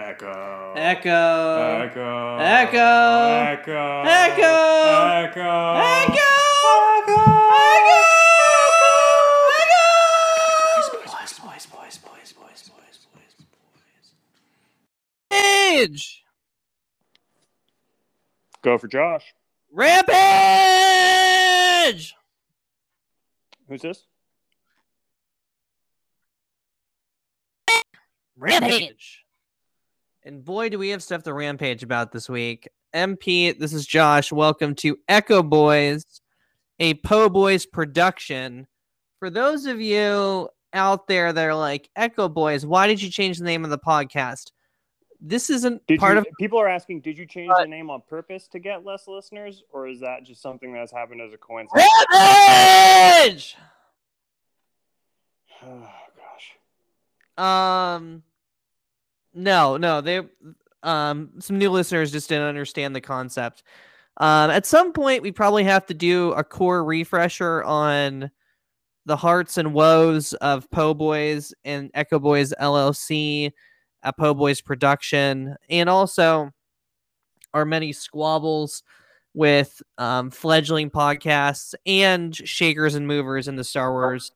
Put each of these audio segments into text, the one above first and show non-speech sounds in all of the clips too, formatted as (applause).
Echo. Echo. Echo. Echo. Echo. Echo. Echo. Boys, boys, boys, boys, boys, boys, boys, boys. Age. Go for Josh. Rampage. Who's this? Rampage. And boy, do we have stuff to rampage about this week. MP, this is Josh. Welcome to Echo Boys, a Po Boys production. For those of you out there that are like, Echo Boys, why did you change the name of the podcast? This isn't Did part you, of people are asking, did you change Uh, the name on purpose to get less listeners, or is that just something that's happened as a coincidence? Rampage. (sighs) Oh gosh. Um, no, no, they, um, some new listeners just didn't understand the concept. Um, at some point, we probably have to do a core refresher on the hearts and woes of Po Boys and Echo Boys LLC, a Po Boys production, and also our many squabbles with um, fledgling podcasts and shakers and movers in the Star Wars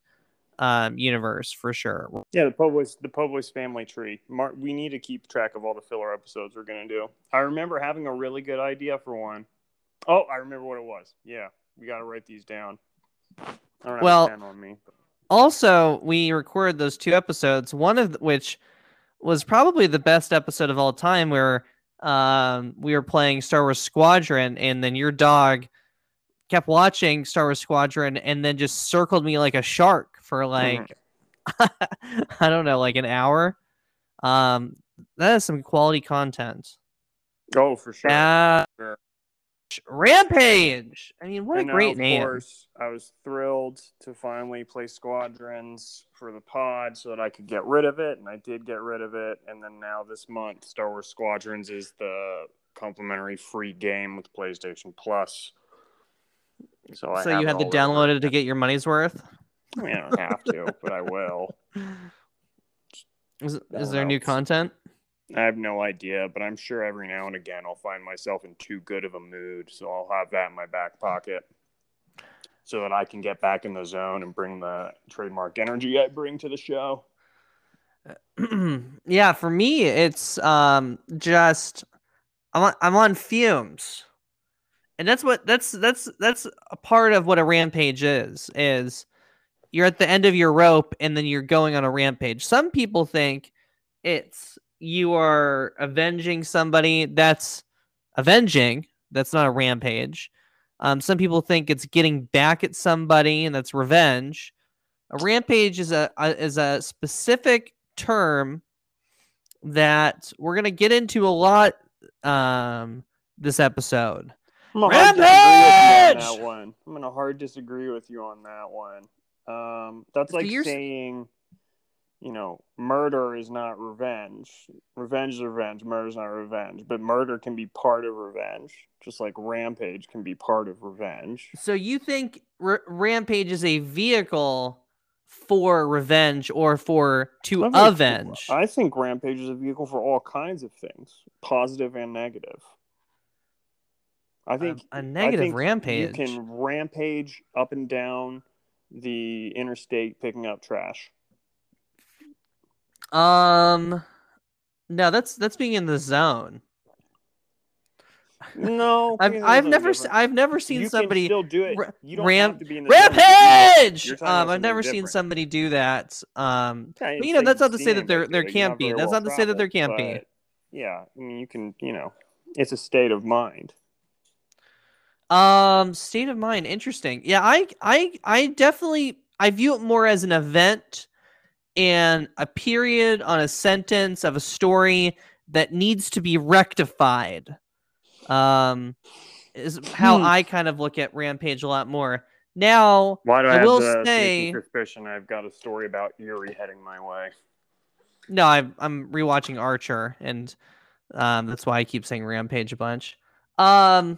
um, universe for sure. Yeah, the Po Boys, the Po Boys family tree. Mar- we need to keep track of all the filler episodes we're gonna do. I remember having a really good idea for one. Oh, I remember what it was. Yeah, we got to write these down. I don't have Well- me. also we recorded those two episodes one of which was probably the best episode of all time where um, we were playing star wars squadron and then your dog kept watching star wars squadron and then just circled me like a shark for like (laughs) i don't know like an hour um that is some quality content Oh, for sure. That- Sure. rampage i mean what And a now, great of name course, I was thrilled to finally play Squadrons for the pod so that I could get rid of it, and I did get rid of it. And then now this month, Star Wars Squadrons is the complimentary free game with PlayStation Plus. So, I so you had to download it to get your money's worth? I mean, I don't have to, but I will. is, is there new content? I have no idea, but I'm sure every now and again I'll find myself in too good of a mood, so I'll have that in my back pocket so that I can get back in the zone and bring the trademark energy I bring to the show. (clears throat) yeah, for me, it's um just I'm on, I'm on fumes, and that's what that's that's that's a part of what a rampage is. Is you're at the end of your rope and then you're going on a rampage. Some people think it's you are avenging somebody. That's avenging. That's not a rampage. Um, some people think it's getting back at somebody, and that's revenge. A rampage is a, a is a specific term that we're gonna get into a lot um this episode. I'm gonna hard disagree with you on that one. I'm gonna hard disagree with you on that one. Um, that's like you're saying, you know, murder is not revenge. Revenge is revenge. Murder is not revenge. But murder can be part of revenge, just like rampage can be part of revenge. So you think R- rampage is a vehicle for revenge or for to I think- avenge? I think Rampage is a vehicle for all kinds of things, positive and negative. I think a negative think rampage. You can rampage up and down the interstate picking up trash. Um, no, that's that's being in the zone. No, (laughs) I've being in the I've never se- I've never seen you somebody can still do it. You don't ram- have to be in the zone to do it. rampage. You're talking about Um, I've never seen somebody do that. Um, Yeah, but you know that's not to say that there there can't be. That's not to say that there can't be. Yeah, I mean you can. You know, it's a state of mind. Um, state of mind, interesting. Yeah, I, I, I definitely, I view it more as an event and a period on a sentence of a story that needs to be rectified. Um, is how Hmm. I kind of look at Rampage a lot more. Now, Why do I, I have will the say- suspicion I've got a story about Yuri heading my way? no, I'm I'm rewatching Archer, and um, that's why I keep saying Rampage a bunch. Um,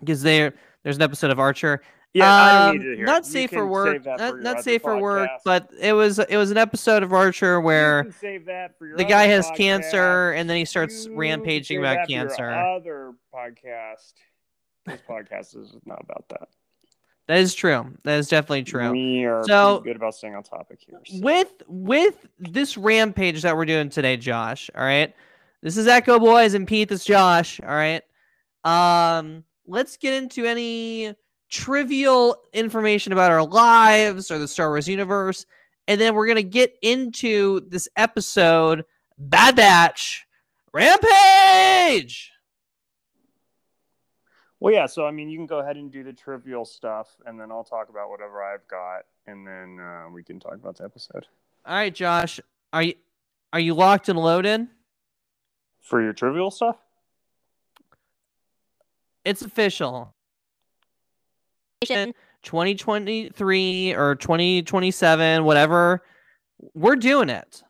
because there there's an episode of Archer. Yeah, Um, not. Safe for work. Not, for not safe for work, but it was it was an episode of Archer where can save that for your the guy has podcast. cancer and then he starts You rampaging about that for your cancer. Other podcast. This podcast is not about that. That is true. That is definitely true. We are So- good about staying on topic here. so- with with this rampage that we're doing today, Josh. All right, this is Echo Boys and Pete. This is Josh. All right. Um, let's get into any trivial information about our lives or the Star Wars universe, and then we're gonna get into this episode, Bad Batch, Rampage. Well, yeah. So I mean, you can go ahead and do the trivial stuff, and then I'll talk about whatever I've got, and then uh, we can talk about the episode. All right, Josh, are you are you locked and loaded? For your trivial stuff, It's official. 2023 or 2027, whatever. We're doing it.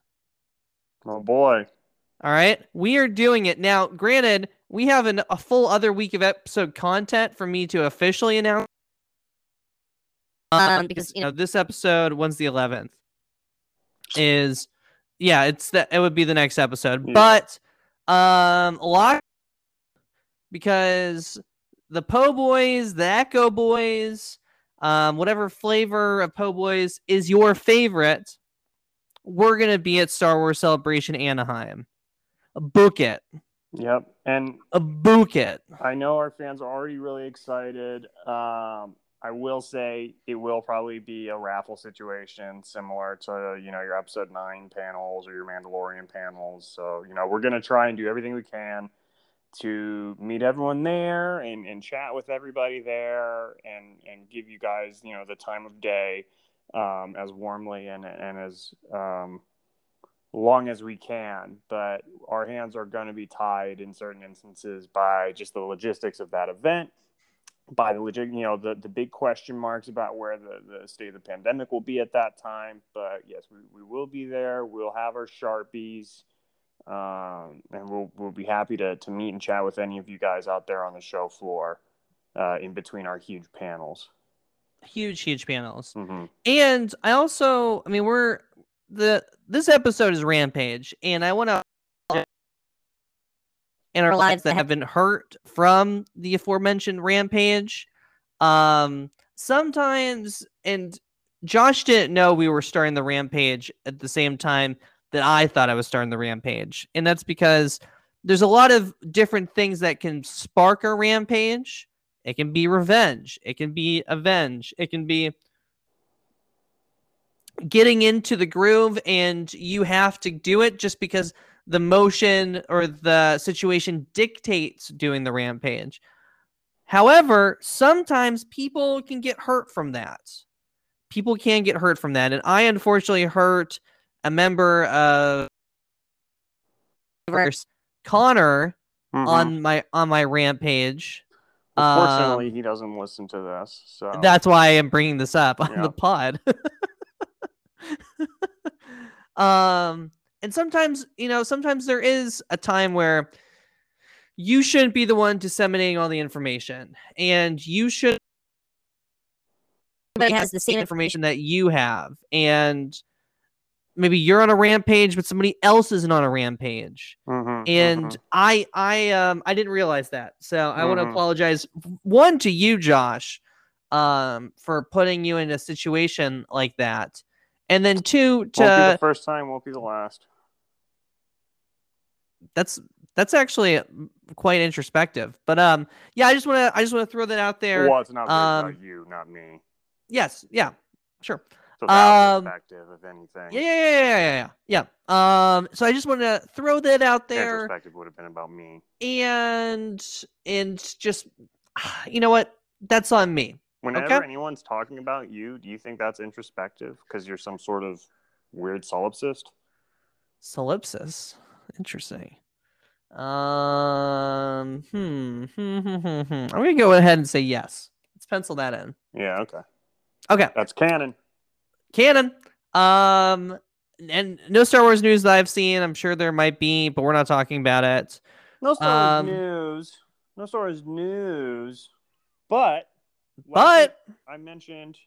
oh boy. All right. We are doing it. Now, granted, we have an, a full other week of episode content for me to officially announce. Um, because you know, this episode, when's the 11th? Is yeah, it's that it would be the next episode. Yeah. But um a lot because the Po Boys, the Echo Boys, um, whatever flavor of Po Boys is your favorite, we're gonna be at Star Wars Celebration Anaheim. Book it. Yep. And A book it. I know our fans are already really excited. Um, I will say it will probably be a raffle situation similar to you know your episode nine panels or your Mandalorian panels. So you know we're gonna try and do everything we can to meet everyone there and, and chat with everybody there and and give you guys you know the time of day um, as warmly and and as um, long as we can. But our hands are going to be tied in certain instances by just the logistics of that event, by the legit, you know, the, the big question marks about where the, the state of the pandemic will be at that time. But yes, we, we will be there. We'll have our Sharpies. Um, and we'll, we'll be happy to, to meet and chat with any of you guys out there on the show floor uh, in between our huge panels. Huge, huge panels. hmm And I also, I mean, we're the this episode is Rampage, and I want to and our lives that have been hurt from the aforementioned Rampage. Um, sometimes, and Josh didn't know we were starting the Rampage at the same time that I thought I was starting the Rampage, and that's because there's a lot of different things that can spark a Rampage. It can be revenge. It can be avenge. It can be getting into the groove and you have to do it just because the motion or the situation dictates doing the rampage. However, sometimes people can get hurt from that. People can get hurt from that. And I unfortunately hurt a member of Connor Mhm. on my on my rampage. Unfortunately, um, he doesn't listen to this. So That's why I am bringing this up on Yeah. the pod. (laughs) um, and sometimes, you know, sometimes there is a time where you shouldn't be the one disseminating all the information, and you should everybody has the same information that you have, and maybe you're on a rampage, but somebody else isn't on a rampage Mhm, and mhm. I I um I didn't realize that. So I want to apologize one to you Josh um for putting you in a situation like that. And then two to won't be the first time, won't be the last. that's that's actually quite introspective. But um yeah, I just want to I just want to throw that out there. Well, it's not um, about you, not me. Yes, yeah. Sure. So that um, perspective, if anything, Yeah, yeah, yeah, yeah, yeah, yeah. Um so I just want to throw that out there. perspective would have been about me. and and just (sighs) you know what that's on me Whenever Okay. anyone's talking about you, do you think that's introspective because you're some sort of weird solipsist? solipsis interesting um hmm, hmm, hmm, hmm, hmm. i'm gonna go ahead and say yes let's pencil that in Yeah, okay, okay that's canon. Canon um and no star wars news that i've seen i'm sure there might be but we're not talking about it No Star Wars Um, news. No Star Wars news. But But I mentioned,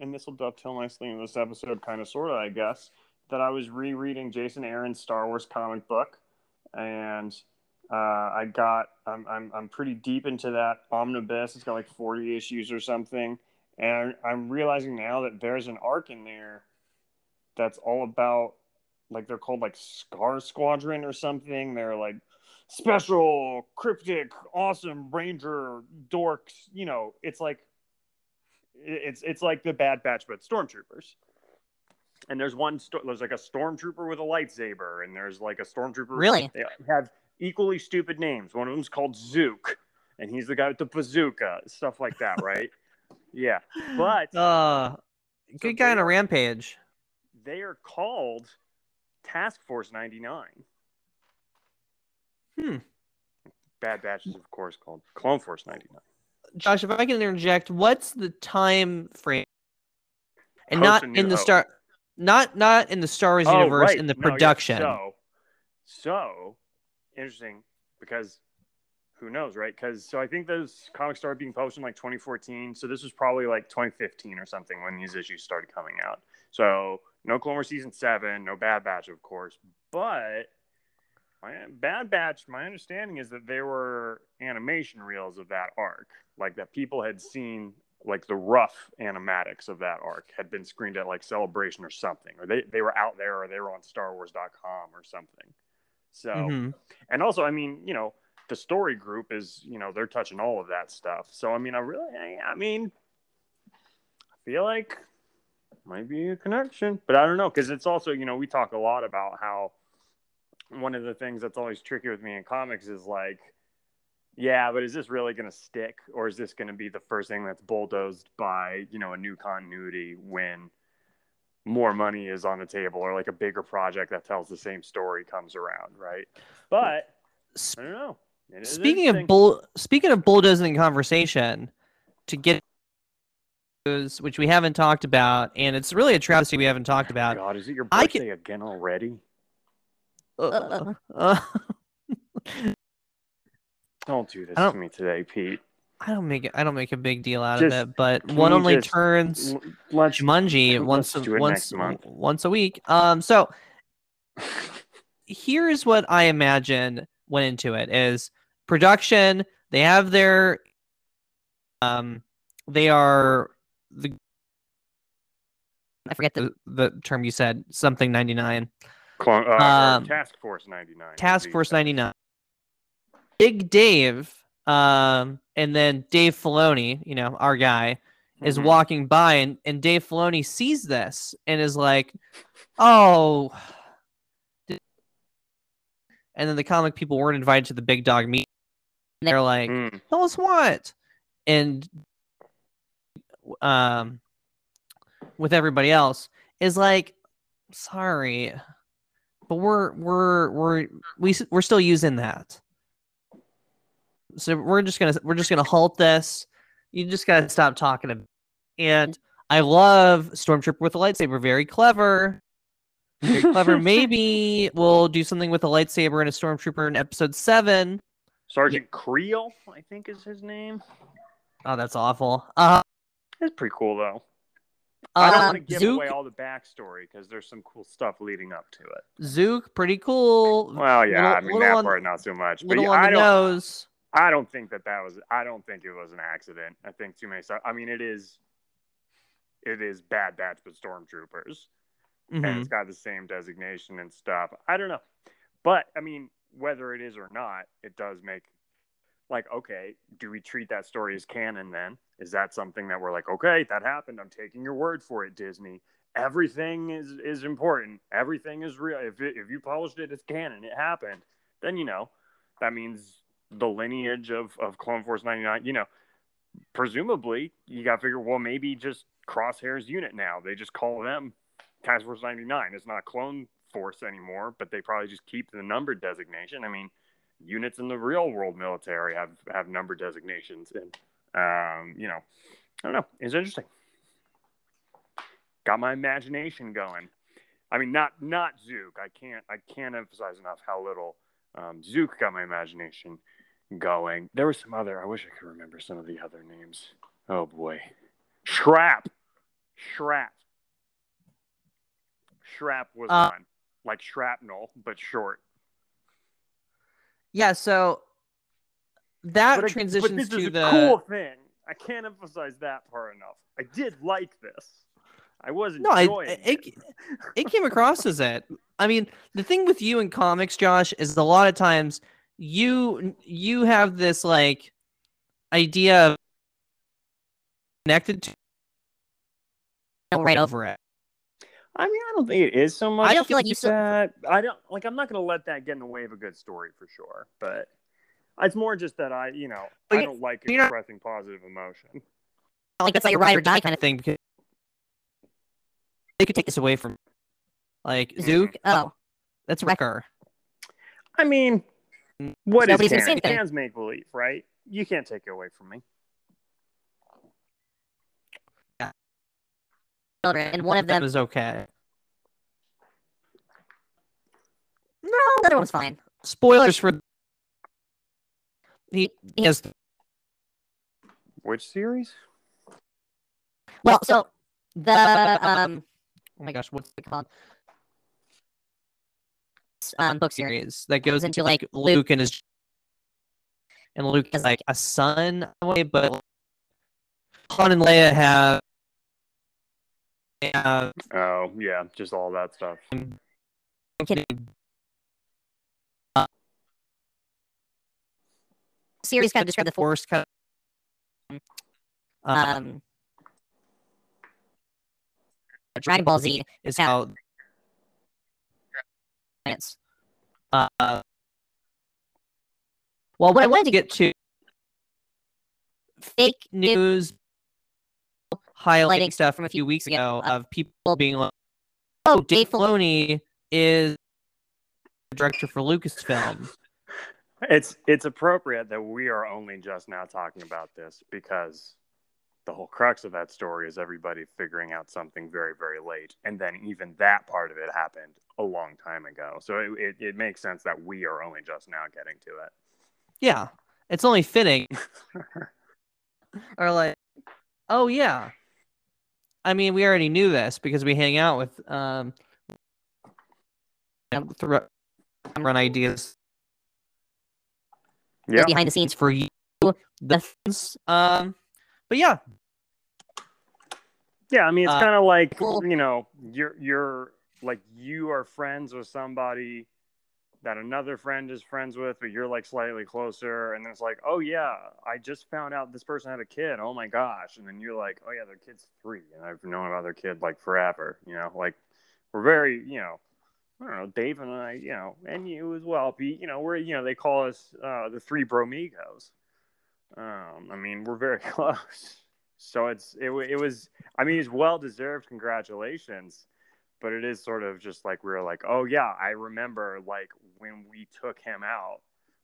and this will dovetail nicely in this episode, kind of, sort of, I guess, that I was rereading Jason Aaron's Star Wars comic book, and uh, I got I'm, I'm I'm pretty deep into that omnibus. It's got like 40 issues or something, and I'm realizing now that there's an arc in there that's all about like they're called like Scar Squadron or something. They're like special, cryptic, awesome ranger dorks. You know, it's like it's it's like the Bad Batch but stormtroopers. And there's one sto- there's like a stormtrooper with a lightsaber, and there's like a stormtrooper. Really? They have equally stupid names. One of them's called Zook, and he's the guy with the bazooka, stuff like that, right? Yeah, but (laughs) uh, good guy on a rampage. they are called Task Force 99. Hmm. Bad Batch is, of course, called Clone Force 99. Josh, if I can interject, what's the time frame? And Post not in the Hope. star, not not in the Star Wars universe, in the Oh, No, production. So, so interesting because who knows, right? Because so I think those comics started being published in like 2014. So this was probably like 2015 or something when these issues started coming out. So no Clone Wars season seven, no Bad Batch, of course, but my Bad Batch. My understanding is that there were animation reels of that arc, like that people had seen. Like the rough animatics of that arc had been screened at like Celebration or something, or they, they were out there, or they were on StarWars.com or something. So, Mhm. and also, I mean, you know, the story group is, you know, they're touching all of that stuff. So, I mean, I really, I, I mean, I feel like might be a connection, but I don't know because it's also, you know, we talk a lot about how one of the things that's always tricky with me in comics is like, yeah, but is this really going to stick, or is this going to be the first thing that's bulldozed by, you know, a new continuity when more money is on the table, or like a bigger project that tells the same story comes around, right? But i don't know. It is Speaking of bull, speaking of bulldozing conversation, to get news, which we haven't talked about, and it's really a travesty we haven't talked about. God, is it your I birthday again already? Uh, uh, (laughs) Don't do this I don't- to me today, Pete. I don't make it. I don't make a big deal out Just- of it, but one only just turns L- Let's Jumanji let's once a, once month. once a week. Um, so (laughs) here's what I imagine went into it is production. They have their um, they are the I forget the the term you said something ninety nine. Clone, uh, Um, Task Force 99. Task Force 99. Big Dave, um, and then Dave Filoni, you know, our guy, is Mhm. walking by, and, and Dave Filoni sees this and is like, oh. And then the comic people weren't invited to the big dog meeting. They're like, Mm. tell us what? And um, with everybody else, is like, sorry, but we're we're we're we, we're still using that. So we're just gonna we're just gonna halt this. You just gotta stop talking about. And I love Stormtrooper with a lightsaber. Very clever. Very clever. (laughs) Maybe we'll do something with a lightsaber and a stormtrooper in episode seven. Sergeant Kreel, I think is his name. Oh, that's awful. Uh, That's pretty cool, though. I don't uh, want to give Zook, away all the backstory because there's some cool stuff leading up to it. Zook, pretty cool. Well, yeah, Little- I mean that on- part not so much, but yeah, I don't. nose. I don't think that that was. I don't think it was an accident. I think too many stuff. I mean, it is. It is Bad Batch with stormtroopers, and Mhm. it's got the same designation and stuff. I don't know, but I mean, whether it is or not, it does make like okay. Do we treat that story as canon? Then is that something that we're like, okay, that happened. I'm taking your word for it, Disney. Everything is is important. Everything is real. If it, if you published it as canon, it happened. Then you know that means the lineage of, of Clone Force 99, you know, presumably you got to figure, well, maybe just Crosshair's unit now. They just call them Task Force 99. It's not Clone Force anymore, but they probably just keep the number designation. I mean, units in the real world military have, have number designations. And, um, you know, I don't know. It's interesting. Got my imagination going. I mean, not not Zook. I can't I can't emphasize enough how little um, Zook got my imagination going. There was some other. I wish I could remember some of the other names. Oh boy. Shrap. Shrap. Shrap was Uh, on. Like shrapnel, but short. Yeah, so that but, it- transitions but this to the cool thing. I can't emphasize that part enough. I did like this. I wasn't. No, I, enjoying it, it came across as it. I mean, the thing with you in comics, Josh, is a lot of times you you have this like idea of connected to right over it. I mean, I don't think it is so much. I don't feel like you still- that. I don't like. I'm not going to let that get in the way of a good story for sure. But it's more just that I, you know, But I don't like you're not- expressing positive emotion. Like that's like a ride or die kind of thing because they could take this away from like mm-hmm. Zook. Oh, that's Wrecker. I mean, what is Nobody's gonna canon? say anything. Can's make believe, right? You can't take it away from me. Children, and one of them, was okay. no, the other one was fine. Spoilers for he, he has Which series? Well, so the um, oh my gosh, what's it called? um book series. series that goes into like Luke and his and Luke is like a son way, but Han and Leia have have Oh yeah, just all that stuff. I'm kidding. series kind of describe the Force kind of um, um Dragon Ball Z is how science. uh, well what I wanted to get to fake news highlighting stuff from a few weeks ago of people being like oh, oh Dave Filoni is the director for Lucasfilm It's it's appropriate that we are only just now talking about this because the whole crux of that story is everybody figuring out something very very late, and then even that part of it happened a long time ago. So it it, it makes sense that we are only just now getting to it. yeah it's only fitting (laughs) or like oh yeah i mean we already knew this because we hang out with um thro- run ideas Yeah, behind the scenes. for you the things, um but yeah yeah. I mean, it's Uh, kind of like cool. you know, you're you're like you are friends with somebody that another friend is friends with, but you're like slightly closer, and then it's like, oh yeah, I just found out this person had a kid. Oh my gosh, and then you're like, oh yeah, their kid's three, and I've known about their kid like forever. You know, like we're very, you know, I don't know, Dave and I, you know, and you as well. Be, you know, we're, you know, they call us uh, the three bromigos. Um, I mean, we're very (laughs) close. So it's it, it was I mean it's well deserved congratulations, but it is sort of just like we were like oh yeah I remember like when we took him out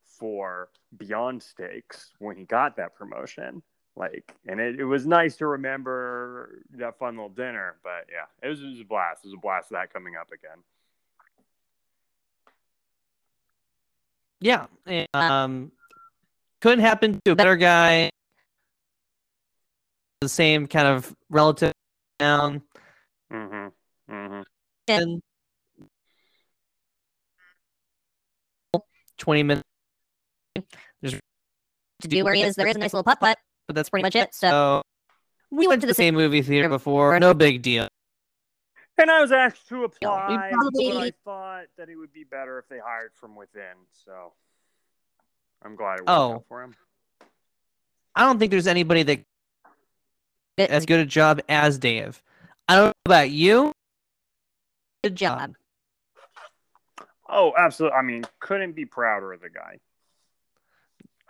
for Beyond Stakes when he got that promotion like and it, it was nice to remember that fun little dinner but yeah it was, it was a blast. It was a blast that coming up again. Yeah and, um couldn't happen to a better guy. The same kind of relative down. Mm-hmm mm-hmm and 20 minutes To do where he is, there is a nice little putt putt. but that's Pretty much it. So so we went to the same movie theater before no big deal And I was asked to apply, probably- but I thought that it would be better if they hired from within. So I'm glad it worked Oh. out for him. i don't think there's anybody that it- as good a job as dave i don't know about you good job. Oh, absolutely. I mean, couldn't be prouder of the guy.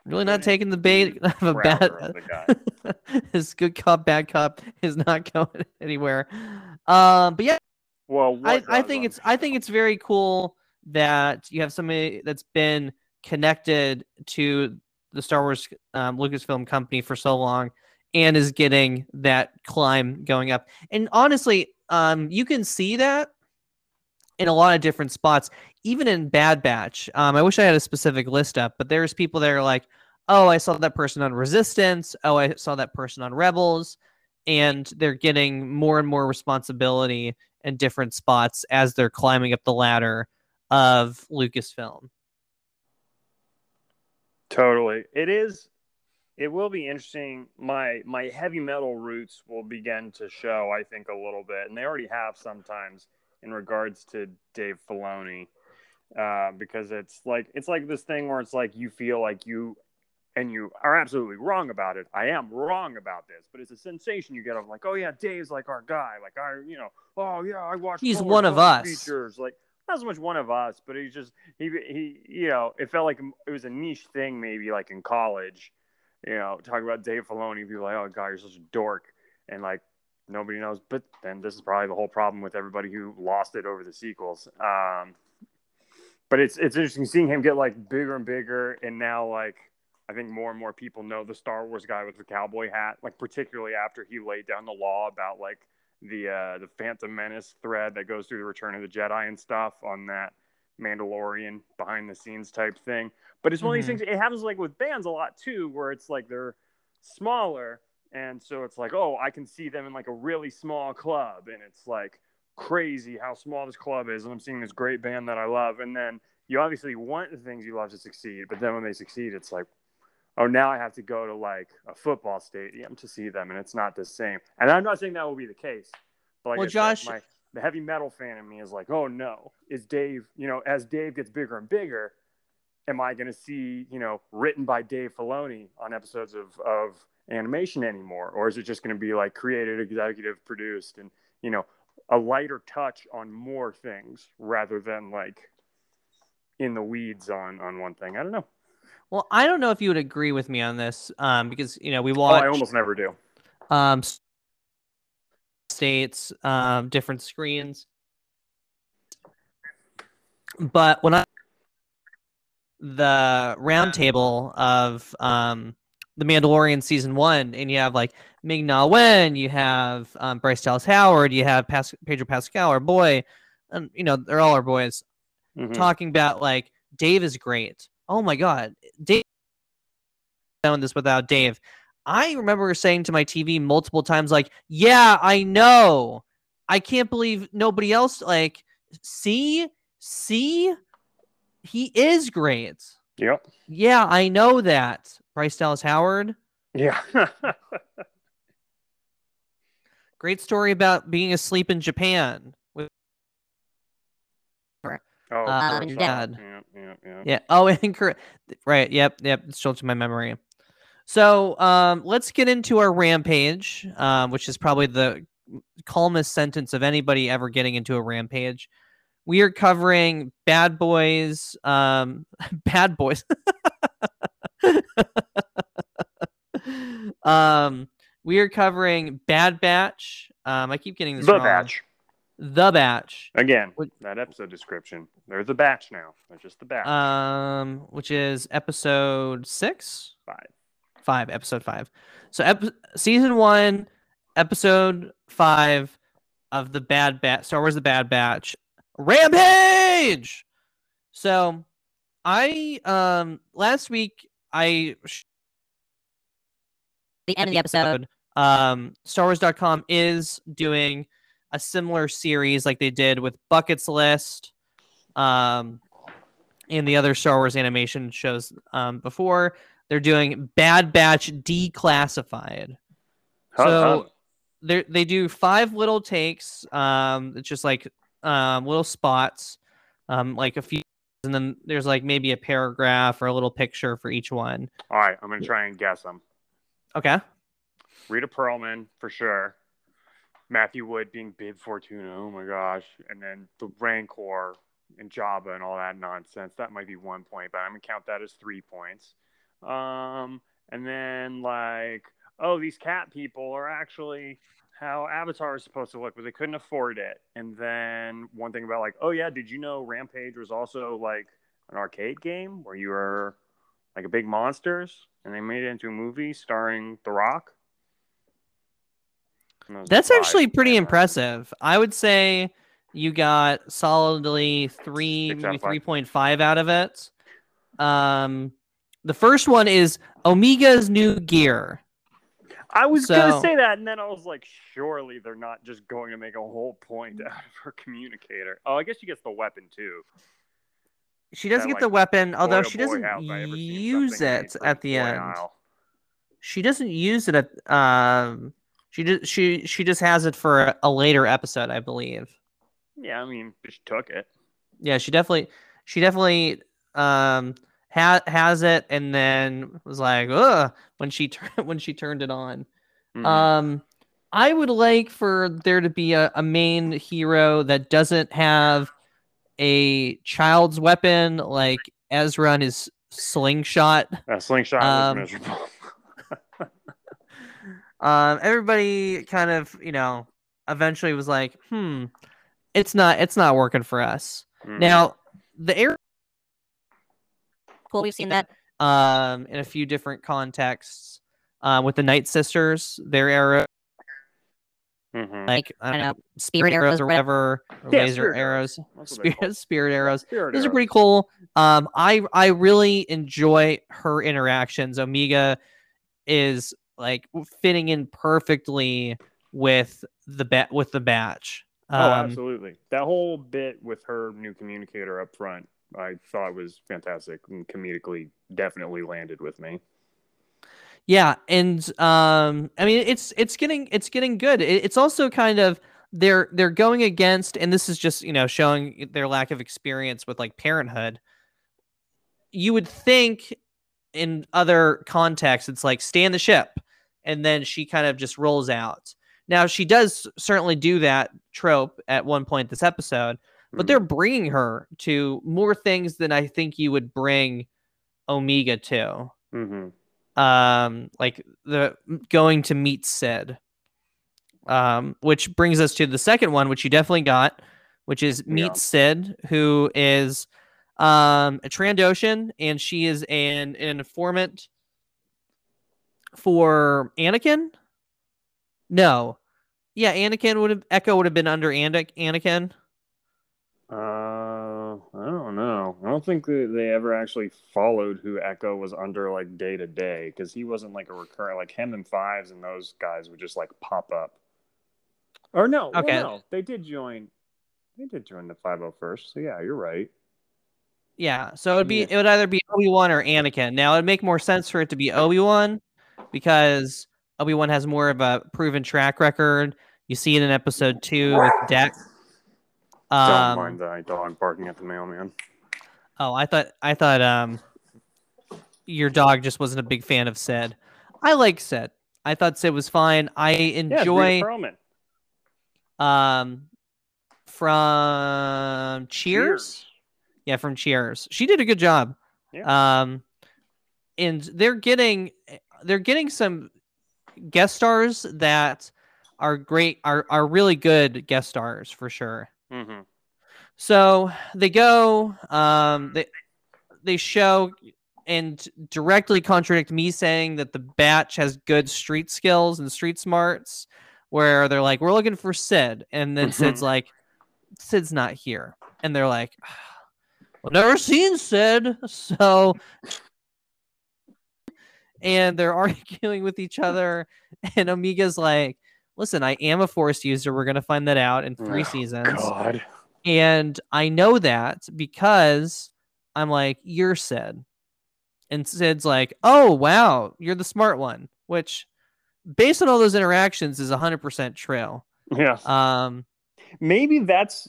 really not taking the bait of a prouder of the bad (laughs) his good cop bad cop is not (laughs) going anywhere um but yeah Well, I, what I does, think it's I think it's very cool that you have somebody that's been connected to the Star Wars um, Lucasfilm company for so long and is getting that climb going up. And honestly, um, you can see that in a lot of different spots, even in Bad Batch. Um, I wish I had a specific list up, but there's people that are like, oh, I saw that person on Resistance. Oh, I saw that person on Rebels. And they're getting more and more responsibility in different spots as they're climbing up the ladder of Lucasfilm. Totally. It is it will be interesting. My my heavy metal roots will begin to show, I think, a little bit, and they already have sometimes in regards to Dave Filoni, uh, because it's like it's like this thing where it's like you feel like you, and you are absolutely wrong about it. I am wrong about this, but it's a sensation you get of like, oh yeah, Dave's like our guy, like I, you know, oh yeah, I watched. He's one of us. Features like not so much one of us, but he's just he he you know it felt like it was a niche thing maybe like in college, you know, talking about Dave Filoni, people like oh god you're such a dork, and like nobody knows. But then this is probably the whole problem with everybody who lost it over the sequels. Um, but it's it's interesting seeing him get like bigger and bigger, and now like I think more and more people know the Star Wars guy with the cowboy hat, like particularly after he laid down the law about like the uh, the Phantom Menace thread that goes through the Return of the Jedi and stuff on that Mandalorian behind the scenes type thing. But it's one of these Mhm. things. It happens like with bands a lot too, where it's like they're smaller, and so it's like, oh, I can see them in like a really small club, and it's like crazy how small this club is, and I'm seeing this great band that I love, and then you obviously want the things you love to succeed, but then when they succeed, it's like, oh, now I have to go to like a football stadium to see them, and it's not the same. And I'm not saying that will be the case, but like Well, Josh- my, the heavy metal fan in me is like, oh no, is Dave, you know, as Dave gets bigger and bigger, am I going to see, you know, written by Dave Filoni on episodes of, of animation anymore? Or is it just going to be like created, executive produced, and, you know, a lighter touch on more things rather than like in the weeds on, on one thing? I don't know. Well, I don't know if you would agree with me on this, um, because you know we Oh, watch I almost never do. um, states, um, different screens. But when I the roundtable of um, the Mandalorian season one, and you have like Ming Na Wen, you have um, Bryce Dallas Howard, you have Pas- Pedro Pascal, our boy, and you know they're all our boys Mhm. talking about like Dave is great. Oh my god, Dave this without Dave. I remember saying to my TV multiple times, like, "Yeah, I know. I can't believe nobody else like see see he is great. Yep. Yeah, I know that." Bryce Dallas Howard, Yeah. (laughs) great story about being asleep in Japan with oh, uh, dad. Yeah, yeah, yeah. Yeah. Oh, (laughs) incorrect. Right. Yep. Yep. It's still to my memory. So um, let's get into our rampage, um, which is probably the calmest sentence of anybody ever getting into a rampage. We are covering Bad Boys. Um, (laughs) bad Boys. Um, we are covering Bad Batch. Um, I keep getting this The wrong. batch. The Batch. Again, What- that episode description. They're the batch now. They're just the batch. Um, which is episode six. Five. five, episode five. So, ep- season one, episode five of the Bad Batch, Star Wars: The Bad Batch, Rampage. So, I um last week I The end of the episode. um Star Wars.com is doing a similar series like they did with Buckets List, um, and the other Star Wars animation shows um before. They're doing Bad Batch Declassified. Huh, so huh. they they do five little takes. Um, it's just like um little spots, um like a few, and then there's like maybe a paragraph or a little picture for each one. All right, I'm gonna try and guess them. Okay. Rhea Perlman for sure. Matthew Wood being Bib Fortuna. Oh my gosh! And then the Rancor and Jabba and all that nonsense. That might be one point, but I'm gonna count that as three points. Um, and then like, oh, these cat people are actually how Avatar is supposed to look, but they couldn't afford it. And then one thing about like, oh yeah, did you know Rampage was also like an arcade game where you were like a big monsters, and they made it into a movie starring The Rock. That's actually pretty Yeah. impressive. I would say you got solidly three, maybe three point five out of it. Um, The first one is Omega's new gear. I was So- gonna say that, and then I was like, surely they're not just going to make a whole point (laughs) out of her communicator. Oh, I guess she gets the weapon too. She does That, get like, the weapon, although she doesn't have I ever seen use it at the end. aisle. She doesn't use it at um. She just she she just has it for a, a later episode, I believe. Yeah, I mean, she took it. Yeah, she definitely she definitely um ha- has it, and then was like, ugh, when she tur- (laughs) when she turned it on. Mhm. Um, I would like for there to be a, a main hero that doesn't have a child's weapon like Ezra and his slingshot. that slingshot um, was miserable. (laughs) Um, everybody kind of, you know, eventually was like, hmm, it's not it's not working for us. Mhm. Now, the air Cool, we've seen that. um in a few different contexts. Um, with the Night Sisters, their arrow, Mhm. like I I don't know, know. Spirit arrows or or whatever. whatever, or Yeah, laser spirit arrows, That's what they call spirit, (laughs) spirit arrows. Spirit Those are pretty cool. Um, I I really enjoy her interactions. Omega is like fitting in perfectly with the bat with the batch. Oh, Um, absolutely. That whole bit with her new communicator up front, I thought was fantastic and comedically definitely landed with me. Yeah, and um, I mean it's it's getting it's getting good. It, it's also kind of they're they're going against, and this is just you know showing their lack of experience with like parenthood. You would think in other contexts it's like stay in the ship, and then she kind of just rolls out. Now she does certainly do that trope at one point this episode, but Mhm. they're bringing her to more things than I think you would bring Omega to Mhm. Um like the going to meet Cid. Um, which brings us to the second one, which you definitely got, which is meet Yeah. Cid, who is um a Trandoshan, and she is an, an informant for Anakin. No, yeah, Anakin would have Echo would have been under Anakin. Anakin. Uh, I don't know. I don't think they ever actually followed who Echo was under like day to day because he wasn't like a recurrent like him and Fives and those guys would just like pop up. Or no, well, Okay. no, they did join. They did join the 501st. So yeah, you're right. Yeah, so it'd be Yeah. it would either be Obi Wan or Anakin. Now it'd make more sense for it to be Obi Wan because Obi Wan has more of a proven track record. You see it in episode two with Dex. don't Um, mind that dog barking at the mailman. Oh, I thought I thought um your dog just wasn't a big fan of Cid. I like Cid. I thought Cid was fine. I Yeah, enjoy Perlman. um from Cheers. Yeah, from Cheers. She did a good job. Yeah. Um and they're getting they're getting some guest stars that are great are are really good guest stars for sure. Mhm. So they go um they they show and directly contradict me saying that the batch has good street skills and street smarts where they're like we're looking for Cid. And then Cid's like Cid's not here. And they're like I've never seen Cid so (laughs) and they're (laughs) arguing with each other. And Omega's like listen I am a force user. We're going to find that out in 3 Oh, seasons. God. And I know that because I'm like, you're Cid. And Cid's like, oh, wow, you're the smart one, which based on all those interactions is 100% true. Yeah. Um, Maybe that's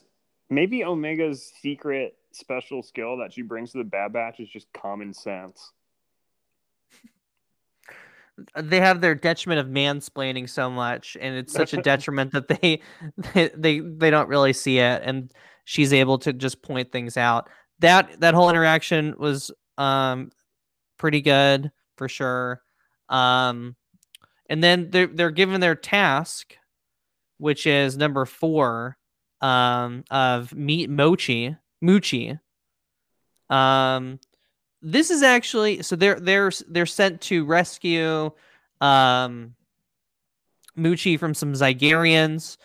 maybe Omega's secret special skill that she brings to the Bad Batch is just common sense. They have their detriment of mansplaining so much and it's such a (laughs) detriment that they, they they they don't really see it and she's able to just point things out. That that whole interaction was um pretty good for sure. Um and then they're they're given their task which is number four um of meet Muchi Muchi um this is actually so they're they're they're sent to rescue um Muchi from some Zygerrians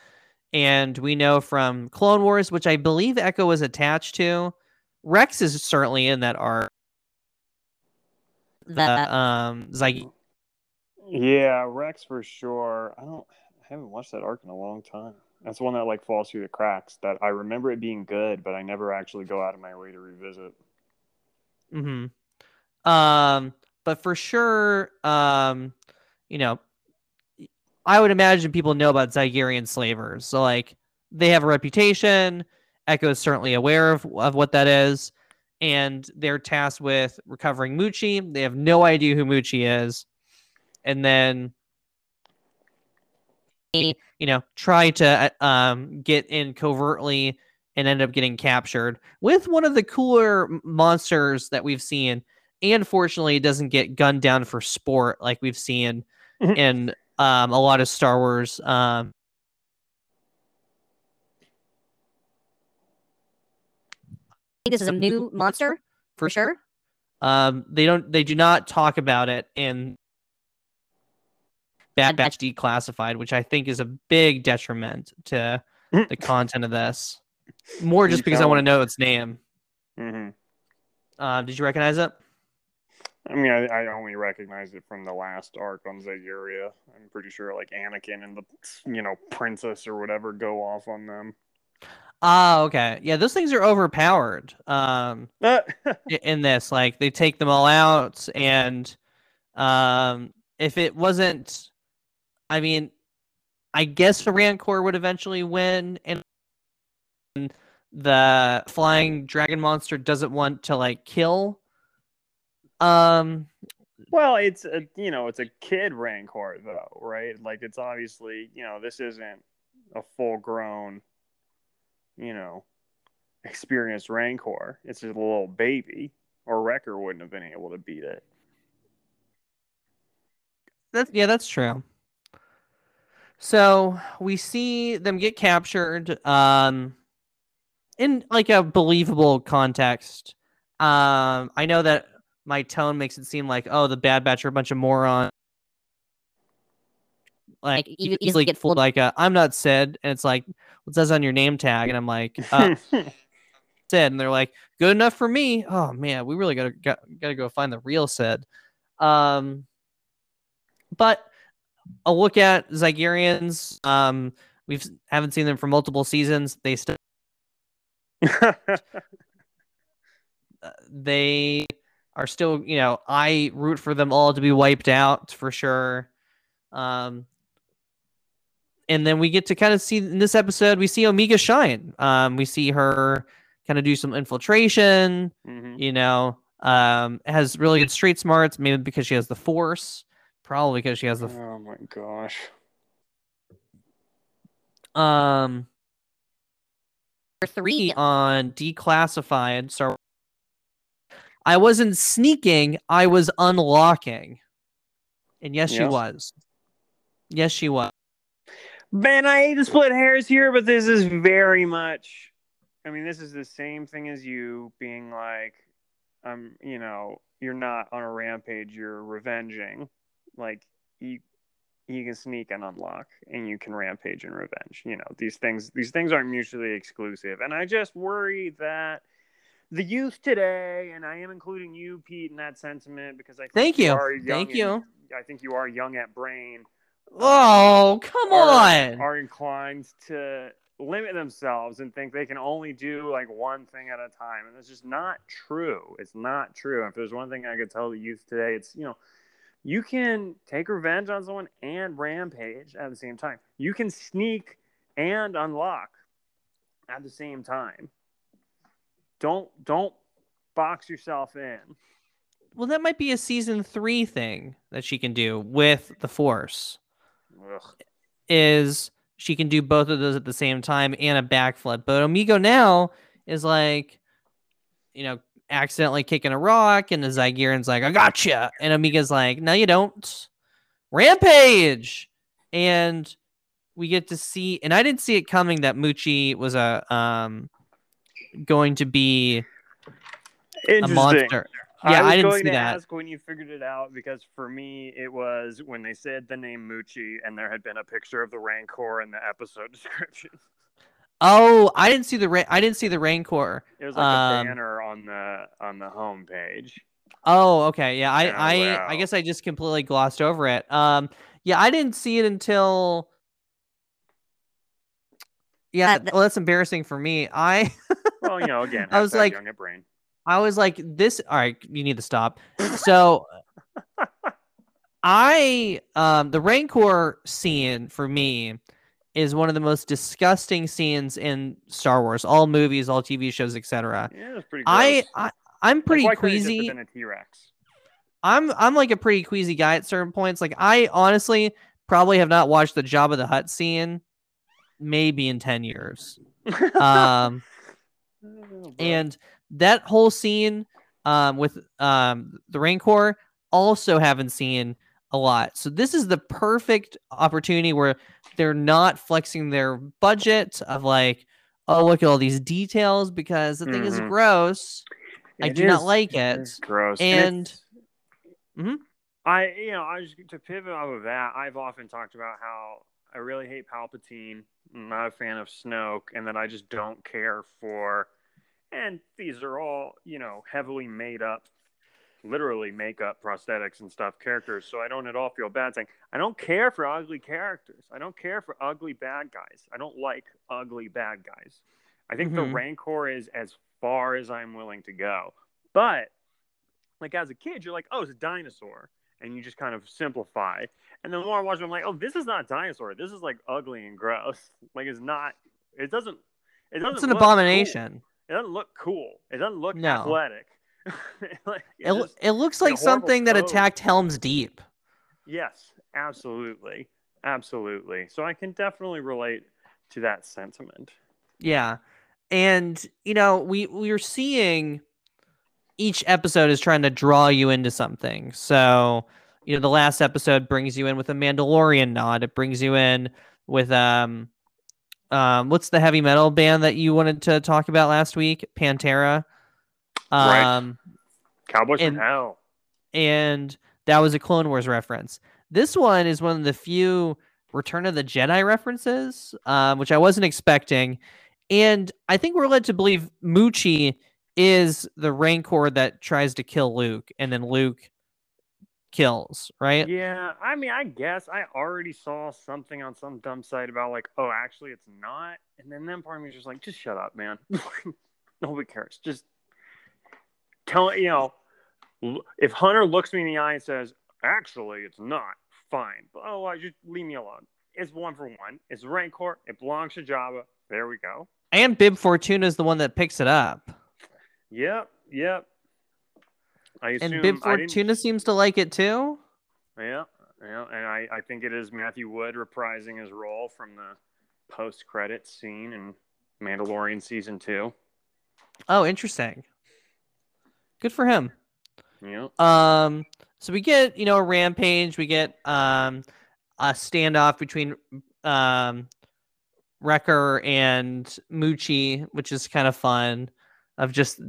and we know from Clone Wars which I believe Echo is attached to Rex is certainly in that arc the um Zyg. Yeah, Rex for sure. I don't. I haven't watched that arc in a long time. That's one that like falls through the cracks. That I remember it being good, but I never actually go out of my way to revisit. Hmm Um, but for sure, um, you know, I would imagine people know about Zygerrian slavers. So like they have a reputation. Echo is certainly aware of, of what that is. And they're tasked with recovering Muchi. They have no idea who Muchi is. And then you know, try to uh, um, get in covertly and end up getting captured with one of the cooler monsters that we've seen. And fortunately, it doesn't get gunned down for sport like we've seen Mhm. in um, a lot of Star Wars. Um, This is a new monster for sure. um, they don't, they do not talk about it in Bad Bad Batch Declassified, which I think is a big detriment to the content of this. More just because I want to know its name. hmm Uh, did you recognize it? I mean, I, I only recognized it from the last arc on Zygerria. I'm pretty sure like Anakin and the you know princess or whatever go off on them. Ah, okay. Yeah, those things are overpowered. Um, (laughs) Uh, in this, like they take them all out, and um, if it wasn't, I mean, I guess the Rancor would eventually win, and the flying dragon monster doesn't want to like kill. Um, well, it's a you know it's a kid Rancor though, right? Like it's obviously you know this isn't a full grown, you know, experienced Rancor. It's just a little baby, or Wrecker wouldn't have been able to beat it. That's yeah, that's true. So we see them get captured um in like a believable context. Um I know that my tone makes it seem like oh the bad batch are a bunch of morons. Like, Like, you easily get fooled like I'm not Cid and it's like what says on your name tag and I'm like uh (laughs) Cid and they're like good enough for me. Oh man, we really gotta got, gotta go find the real Cid. Um but a look at Zygerrians. Um, we've haven't seen them for multiple seasons. They still (laughs) they are still, you know, I root for them all to be wiped out for sure. Um, and then we get to kind of see in this episode, we see Omega shine. Um, we see her kind of do some infiltration. Mhm. You know, um, has really good street smarts. Maybe because she has the Force. Probably because she has the Oh my gosh. um three. on declassified. So I wasn't sneaking, I was unlocking. And yes, she was. Yes, she was. Man, I hate to split hairs here, but this is very much. I mean, this is the same thing as you being like, I'm, you know, you're not on a rampage, you're revenging. Like you, you can sneak and unlock, and you can rampage and revenge. You know, these things, these things aren't mutually exclusive, and I just worry that the youth today, and I am including you, Pete, in that sentiment because I think Thank you. are young Thank and- you. I think you are young at brain Oh, um, come are, on. are inclined to limit themselves and think they can only do like one thing at a time and it's just not true it's not true if there's one thing i could tell the youth today it's you know you can take revenge on someone and rampage at the same time you can sneak and unlock at the same time don't don't box yourself in Well, that might be a season three thing that she can do with the Force. Ugh. Is she can do both of those at the same time and a backflip. But Omega now is like, you know, accidentally kicking a rock, and the Zygerrian's like, I gotcha. And Omega's like, No, you don't. Rampage. And we get to see, and I didn't see it coming that Muchi was a um going to be a monster. Yeah, I, was I, didn't going see to that. ask when you figured it out because for me it was when they said the name Muchi and there had been a picture of the Rancor in the episode (laughs) description. Oh, I didn't see the ra- I didn't see the Rancor. It was like Um, a banner on the on the home page. Oh, okay. Yeah, I Yeah, I wow. I guess I just completely glossed over it. Um yeah, I didn't see it until Yeah, Uh, well that's embarrassing for me. I (laughs) Well, you know, again, I was like- young at brain. I was like this all right, you need to stop. So (laughs) I um the Rancor scene for me is one of the most disgusting scenes in Star Wars, all movies, all TV shows, etc. Yeah, it's pretty. Gross. I, I I'm pretty why couldn't it just have queasy. been a T-Rex. I'm I'm like a pretty queasy guy at certain points. Like I honestly probably have not watched the Jabba the Hutt scene maybe in 10 years. (laughs) Um Oh, and that whole scene um with um the Rancor also haven't seen a lot. So this is the perfect opportunity where they're not flexing their budget of like oh look at all these details because the thing is Mhm. gross. I It do not like is it. gross. And- Mhm. I, you know, I just to pivot off of that. I've often talked about how I really hate Palpatine. I'm not a fan of Snoke, and that I just don't care for. And these are all, you know, heavily made up, literally makeup, prosthetics, and stuff characters. So I don't at all feel bad saying I don't care for ugly characters. I don't care for ugly bad guys. I don't like ugly bad guys. I think the Mhm. Rancor is as far as I'm willing to go. But like as a kid, you're like, oh, it's a dinosaur, and you just kind of simplify. And the more I watch it, I'm like, oh, this is not a dinosaur. This is like ugly and gross. (laughs) Like it's not. It doesn't. It doesn't. It's an look cool. abomination. It doesn't look cool. It doesn't look No. athletic. (laughs) like, It, just- it looks like something that attacked Helm's Deep. yes, absolutely, absolutely. So I can definitely relate to that sentiment. Yeah. And you know, we we're seeing each episode is trying to draw you into something. So, you know, the last episode brings you in with a Mandalorian nod. It brings you in with um um what's the heavy metal band that you wanted to talk about last week? Pantera. Right. Um Cowboys And- from Hell. and that was a Clone Wars reference. This one is one of the few Return of the Jedi references, um, which I wasn't expecting. And I think we're led to believe Muchi is the Rancor that tries to kill Luke, and then Luke kills, right? Yeah, I mean, I guess I already saw something on some dumb site about like, oh, actually, it's not. And then then part of me is just like, just shut up, man. (laughs) Nobody cares. Just tell you know, if Hunter looks me in the eye and says, actually, it's not. Fine, but oh, I just leave me alone. It's one for one. It's Rancor. It belongs to Jabba. There we go. And Bib Fortuna is the one that picks it up, Yep, yep. I assume and Bib Fortuna seems to like it too. Yeah, yeah, and I, I think it is Matthew Wood reprising his role from the post credit scene in Mandalorian season two. Oh, interesting. Good for him. Yeah, Um, so we get you know a rampage. We get um a standoff between um Wrecker and Muchi, which is kind of fun. Of just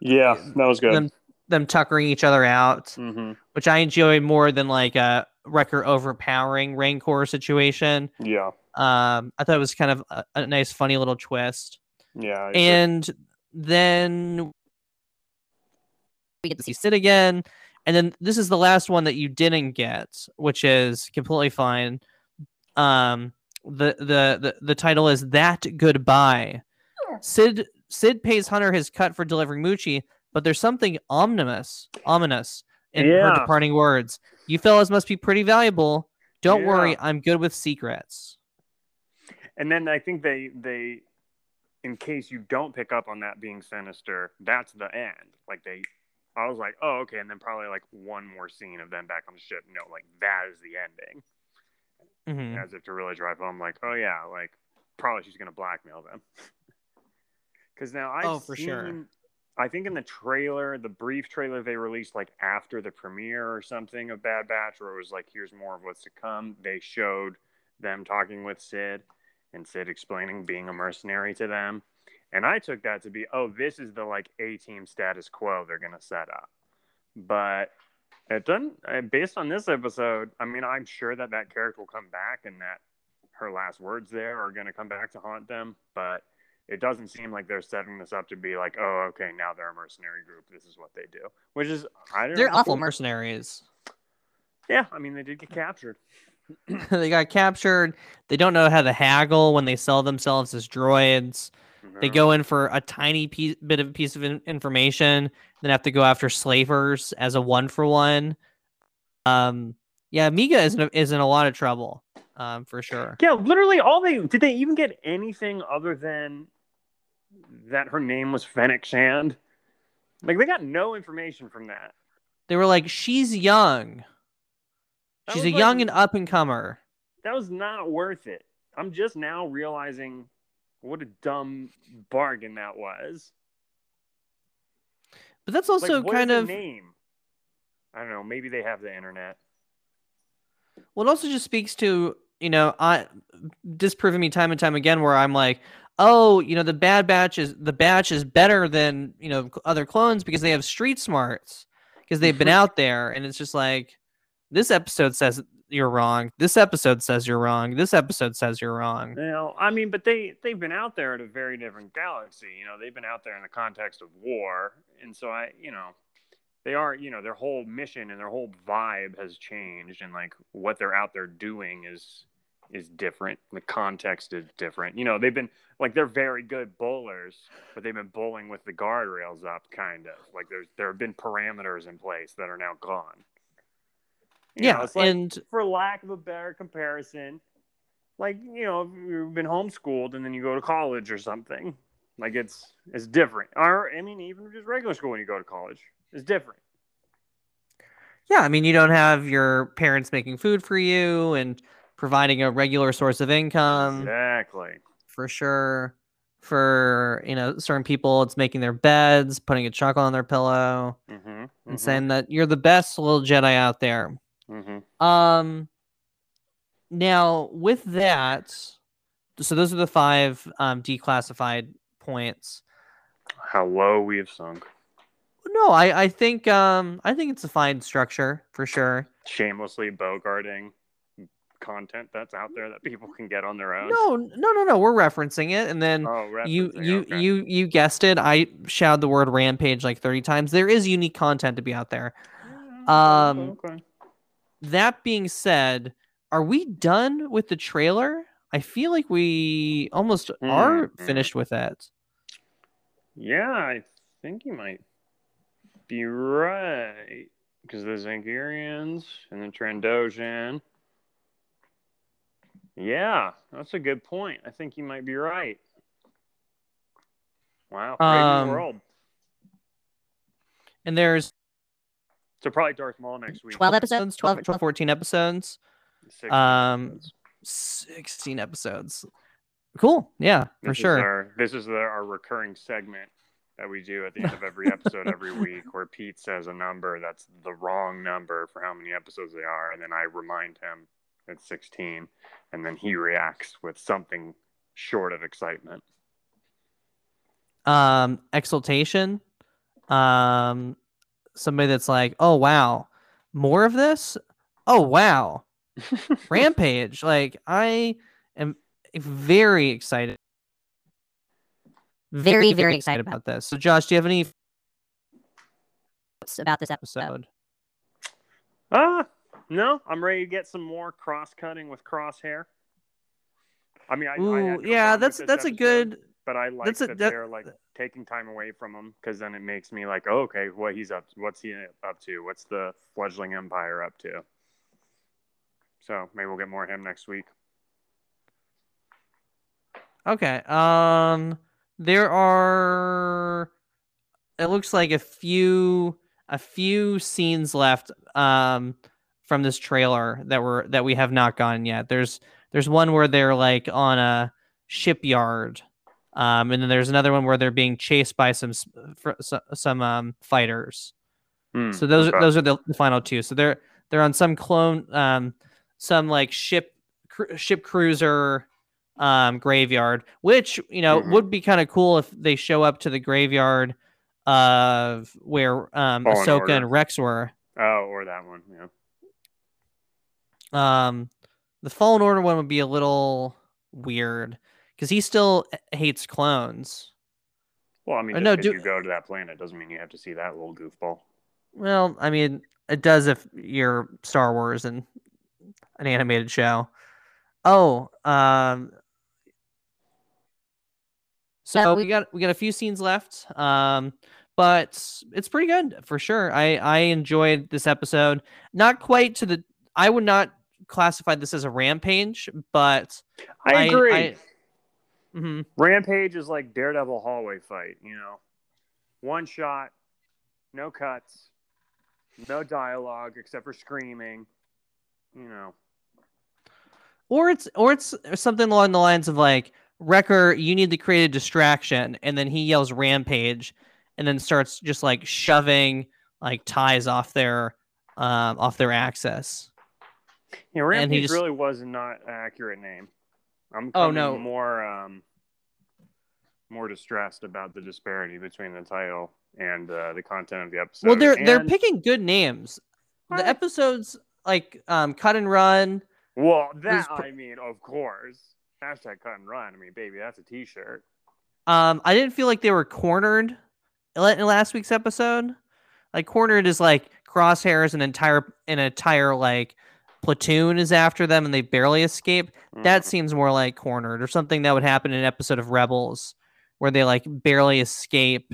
yeah, that was good. them them tuckering each other out, hmm which I enjoy more than like a Wrecker overpowering Rancor situation. Yeah, Um, I thought it was kind of a, a nice, funny little twist. yeah, a- And then We get to see see Cid again. And then this is the last one that you didn't get, which is completely fine. Um, the the the, the title is That Goodbye. Cid Cid pays Hunter his cut for delivering Muchi, but there's something ominous, ominous in her departing words. You fellas must be pretty valuable. Don't worry, I'm good with secrets. and then I think they they, in case you don't pick up on that being sinister, that's the end. Like they, I was like, oh okay, and then probably like one more scene of them back on the ship. No, like that is the ending. Mhm. as if to really drive home, like, oh yeah, like probably she's gonna blackmail them. (laughs) Because now I've Oh, for sure. I think in the trailer, the brief trailer they released like after the premiere or something of Bad Batch, where it was like, here's more of what's to come. They showed them talking with Cid and Cid explaining being a mercenary to them. And I took that to be, oh, this is the like A team status quo they're gonna set up. But it doesn't. Based on this episode, I mean, I'm sure that that character will come back, and that her last words there are going to come back to haunt them. But it doesn't seem like they're setting this up to be like, oh, okay, now they're a mercenary group. This is what they do, which is I don't They're know. awful mercenaries. Yeah, I mean they did get captured. (laughs) they got captured. They don't know how to haggle when they sell themselves as droids. They go in for a tiny piece, bit of a piece of in- information, then have to go after slavers as a one for one. Um, yeah, Miga is in a, is in a lot of trouble, um, for sure. Yeah, literally all they did they even get anything other than that her name was Fennec Shand? Like they got no information from that. They were like, she's young. She's a like- young and up and comer. That was not worth it. I'm just now realizing what a dumb bargain that was. But that's Like, also is kind of name. I don't know. Maybe they have the internet. Well, it also just speaks to you know, I disproving me time and time again where I'm like, oh, you know, the bad batch is the batch is better than you know other clones because they have street smarts because they've been (laughs) out there, and it's just like this episode says you're wrong. This episode says you're wrong. This episode says you're wrong. You know, I mean, but they they've been out there at a very different galaxy. You know, they've been out there in the context of war, and so I, you know, they are, you know, their whole mission and their whole vibe has changed, and like what they're out there doing is is different. The context is different. You know, they've been like they're very good bowlers, but they've been bowling with the guardrails up, kind of. Like there's there have been parameters in place that are now gone. You know, yeah, it's like, and for lack of a better comparison, like you know, if you've been homeschooled and then you go to college or something. Like it's it's different. Or I mean, even just regular school when you go to college, it's different. yeah, I mean, you don't have your parents making food for you and providing a regular source of income. exactly. for sure. For you know, certain people, it's making their beds, putting a chocolate on their pillow, Mm-hmm. and saying that you're the best little Jedi out there. Mm-hmm. Um, now with that, so those are the five um, declassified points. how low we have sunk. No, I I think um I think it's a fine structure for sure. Shamelessly bogarting content that's out there that people can get on their own. No, no, no, no. We're referencing it, and then Oh, you you okay. you you guessed it. I shouted the word rampage like thirty times. There is unique content to be out there. Um, okay. That being said, are we done with the trailer? I feel like we almost are Mhm. finished with that. Yeah, I think you might be right. Because the Zygerrians and the Trandoshan. Yeah, that's a good point. I think you might be right. Wow, Um, World. And there's So probably Darth Maul next week. 12 episodes? 12, 12, 12 14 episodes, 16 um, episodes. 16 episodes. Cool. Yeah, for This is sure. our- this is the, our recurring segment that we do at the end of every episode every (laughs) week, where Pete says a number that's the wrong number for how many episodes they are, and then I remind him it's 16, and then he reacts with something short of excitement. um exultation um somebody that's like oh wow more of this oh wow (laughs) rampage like i am very excited Very, very excited about this so josh do you have any thoughts about this episode. episode Ah, no, I'm ready to get some more cross cutting with crosshair. I mean, I, I Ooh, no yeah problem with that's this that's a good But I like that's a- that, that- they're like taking time away from him because then it makes me like, oh, okay, what he's up, what's he up to? What's the fledgling empire up to? So maybe we'll get more of him next week. Okay. Um there are it looks like a few a few scenes left um from this trailer that were that we have not gotten yet. There's there's one where they're like on a shipyard. Um and then there's another one where they're being chased by some s- fr- so- some um fighters. Hmm, So those are okay. those are the, the final two. So they're they're on some clone um some like ship cru- ship cruiser um graveyard, which you know Mhm. would be kind of cool if they show up to the graveyard of where um Fallen Ahsoka Order. and Rex were. Oh, or that one. Yeah. Um the Fallen Order one would be a little weird because he still hates clones. Well, I mean, Or just no, 'cause do- you go to that planet doesn't mean you have to see that little goofball. Well, I mean, it does if you're Star Wars and an animated show. Oh, um, so we got we got a few scenes left. Um, but it's pretty good for sure. I I enjoyed this episode. Not quite to the. I would not classify this as a rampage, but I I- agree. I- mhm. Rampage is like Daredevil hallway fight, you know. One shot, no cuts, no dialogue except for screaming. You know. or it's or it's something along the lines of like Wrecker, you need to create a distraction, and then he yells rampage, and then starts just like shoving like ties off their um off their access. Yeah, And Rampage he just- really was not an accurate name. I'm Oh, no. more um more distressed about the disparity between the title and uh, the content of the episode. well, they're they're picking good names. The episodes like um cut and run. Well, that pr- I mean, of course. Hashtag cut and run. I mean, baby, that's a T-shirt. Um, I didn't feel like they were cornered in in last week's episode. Like cornered is like crosshairs, an entire an entire like platoon is after them, and they barely escape. That Mhm. seems more like cornered or something that would happen in an episode of Rebels, where they like barely escape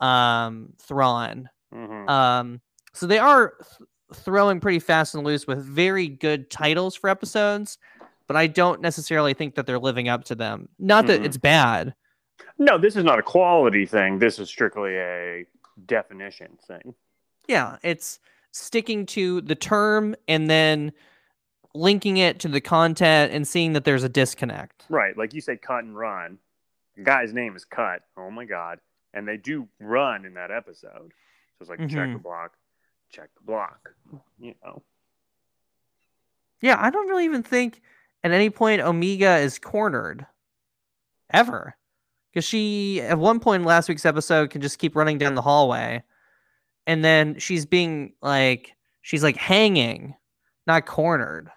um Thrawn. Mhm. Um, so they are th- throwing pretty fast and loose with very good titles for episodes, but I don't necessarily think that they're living up to them. Not that Mhm. it's bad. No, this is not a quality thing. This is strictly a definition thing. Yeah, it's sticking to the term and then linking it to the content and seeing that there's a disconnect. Right. Like you say, cut and run. The guy's name is Cut. Oh my God. And they do run in that episode. So it's like check mm-hmm. the block, check the block. You know. Yeah, I don't really even think at any point Omega is cornered ever. Because she, at one point in last week's episode, can just keep running down the hallway. And then she's being like, she's like hanging, not cornered.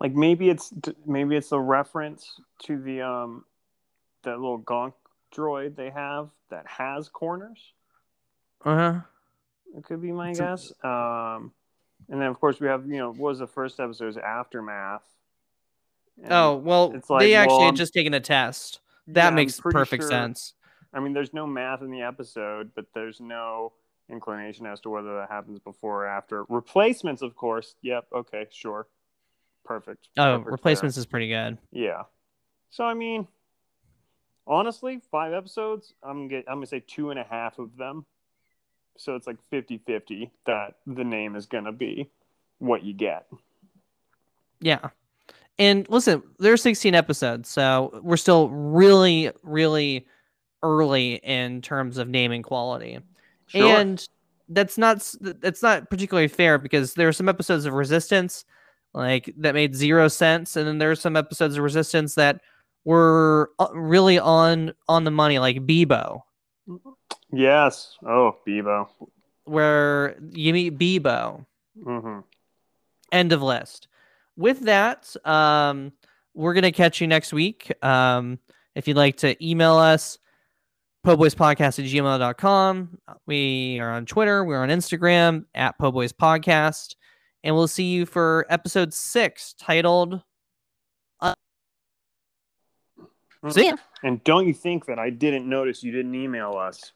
Like maybe it's maybe it's a reference to the um that little gonk droid they have that has corners. Uh huh. It could be my So- guess. Um, and then of course we have you know what was the first episode's aftermath. And, Oh, well, it's like, they actually well, had just taken a test. That I'm makes perfect sure- sense. I mean, there's no math in the episode, but there's no inclination as to whether that happens before or after. Replacements, of course. Yep. Okay. Sure. Perfect. Oh, Perfect replacements is pretty good. Yeah. So I mean, honestly, five episodes. I'm get. I'm gonna say two and a half of them. So it's like 50-50 that the name is gonna be what you get. Yeah. And listen, there's 16 episodes, so we're still really, really early in terms of naming quality. Sure. And that's not that's not particularly fair because there are some episodes of Resistance like that made zero sense, and then there are some episodes of Resistance that were uh, really on on the money, like Bibo, yes. Oh, Bibo. where you meet Bibo. hmm end of list with that um we're gonna catch you next week um if you'd like to email us poboyspodcast at gmail.com we are on twitter we're on instagram at poboys podcast and we'll see you for episode six titled uh, mm-hmm. See ya. And don't you think that I didn't notice you didn't email us